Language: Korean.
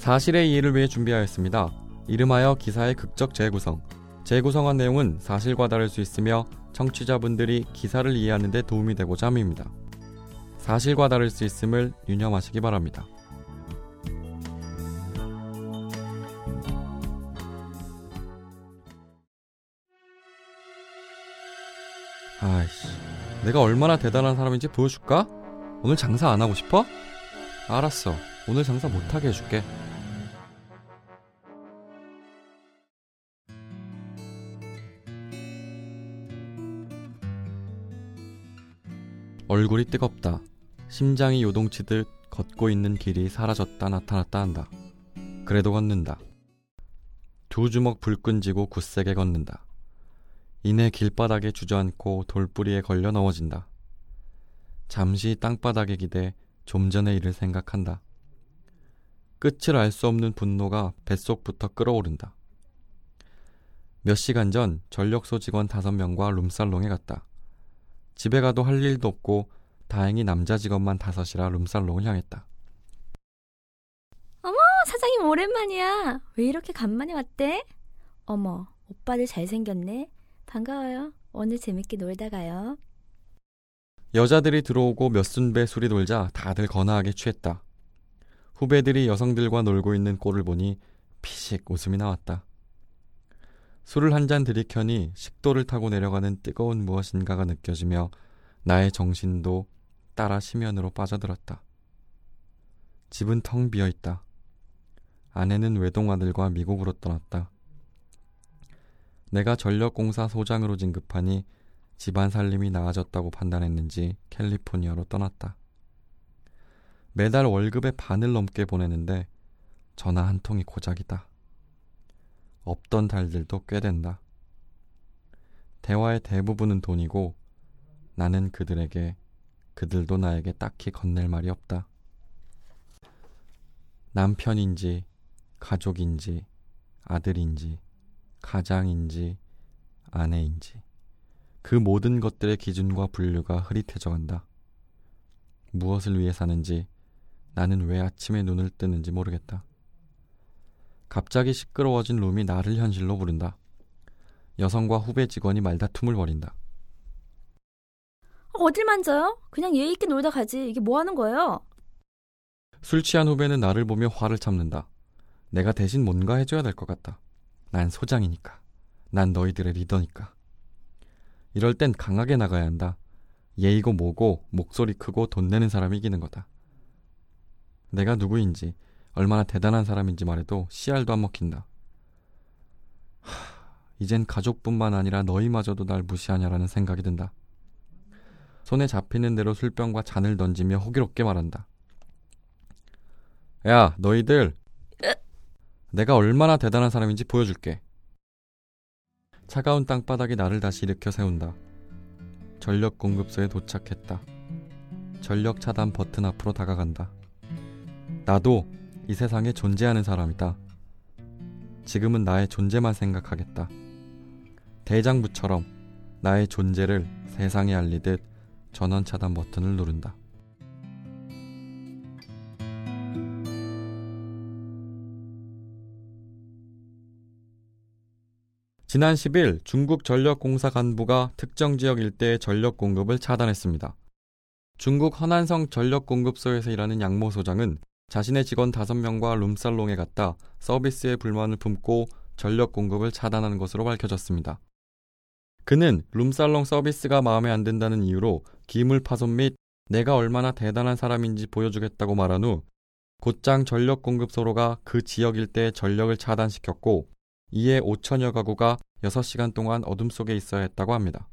사실의 이해를 위해 준비하였습니다. 이름하여 기사의 극적 재구성. 재구성한 내용은 사실과 다를 수 있으며 청취자분들이 기사를 이해하는 데 도움이 되고자 함입니다. 사실과 다를 수 있음을 유념하시기 바랍니다. 아이씨, 내가 얼마나 대단한 사람인지 보여줄까? 오늘 장사 안 하고 싶어? 알았어. 오늘 장사 못하게 해줄게. 얼굴이 뜨겁다. 심장이 요동치듯 걷고 있는 길이 사라졌다 나타났다 한다. 그래도 걷는다. 두 주먹 불끈 쥐고 굳세게 걷는다. 이내 길바닥에 주저앉고 돌뿌리에 걸려 넘어진다. 잠시 땅바닥에 기대 좀 전의 일을 생각한다. 끝을 알 수 없는 분노가 뱃속부터 끓어오른다. 몇 시간 전 전력소 직원 다섯 명과 룸살롱에 갔다. 집에 가도 할 일도 없고 다행히 남자 직원만 다섯이라 룸살롱을 향했다. 어머, 사장님 오랜만이야. 왜 이렇게 간만에 왔대? 어머, 오빠들 잘생겼네. 반가워요. 오늘 재밌게 놀다 가요. 여자들이 들어오고 몇 순배 술이 돌자 다들 거나하게 취했다. 후배들이 여성들과 놀고 있는 꼴을 보니 피식 웃음이 나왔다. 술을 한 잔 들이켜니 식도를 타고 내려가는 뜨거운 무엇인가가 느껴지며 나의 정신도 따라 심연으로 빠져들었다. 집은 텅 비어 있다. 아내는 외동아들과 미국으로 떠났다. 내가 전력공사 소장으로 진급하니 집안 살림이 나아졌다고 판단했는지 캘리포니아로 떠났다. 매달 월급의 반을 넘게 보내는데 전화 한 통이 고작이다. 없던 달들도 꽤 된다. 대화의 대부분은 돈이고 나는 그들에게 그들도 나에게 딱히 건넬 말이 없다. 남편인지 가족인지 아들인지 가장인지 아내인지 그 모든 것들의 기준과 분류가 흐릿해져 간다. 무엇을 위해 사는지 나는 왜 아침에 눈을 뜨는지 모르겠다. 갑자기 시끄러워진 룸이 나를 현실로 부른다. 여성과 후배 직원이 말다툼을 벌인다. 어딜 만져요? 그냥 예의 있게 놀다 가지. 이게 뭐 하는 거예요? 술 취한 후배는 나를 보며 화를 참는다. 내가 대신 뭔가 해줘야 될 것 같다. 난 소장이니까. 난 너희들의 리더니까. 이럴 땐 강하게 나가야 한다. 예의고 뭐고 목소리 크고 돈 내는 사람이 이기는 거다. 내가 누구인지 얼마나 대단한 사람인지 말해도 씨알도 안 먹힌다. 하, 이젠 가족뿐만 아니라 너희마저도 날 무시하냐라는 생각이 든다. 손에 잡히는 대로 술병과 잔을 던지며 호기롭게 말한다. 야, 너희들. 내가 얼마나 대단한 사람인지 보여줄게. 차가운 땅바닥이 나를 다시 일으켜 세운다. 전력 공급소에 도착했다. 전력 차단 버튼 앞으로 다가간다. 나도 이 세상에 존재하는 사람이다. 지금은 나의 존재만 생각하겠다. 대장부처럼 나의 존재를 세상에 알리듯 전원 차단 버튼을 누른다. 지난 10일 중국 전력공사 간부가 특정 지역 일대의 전력 공급을 차단했습니다. 중국 허난성 전력공급소에서 일하는 양모 소장은 자신의 직원 5명과 룸살롱에 갔다 서비스에 불만을 품고 전력 공급을 차단한 것으로 밝혀졌습니다. 그는 룸살롱 서비스가 마음에 안 든다는 이유로 기물 파손 및 내가 얼마나 대단한 사람인지 보여주겠다고 말한 후 곧장 전력 공급소로가 그 지역 일대의 전력을 차단시켰고 이에 5천여 가구가 6시간 동안 어둠 속에 있어야 했다고 합니다.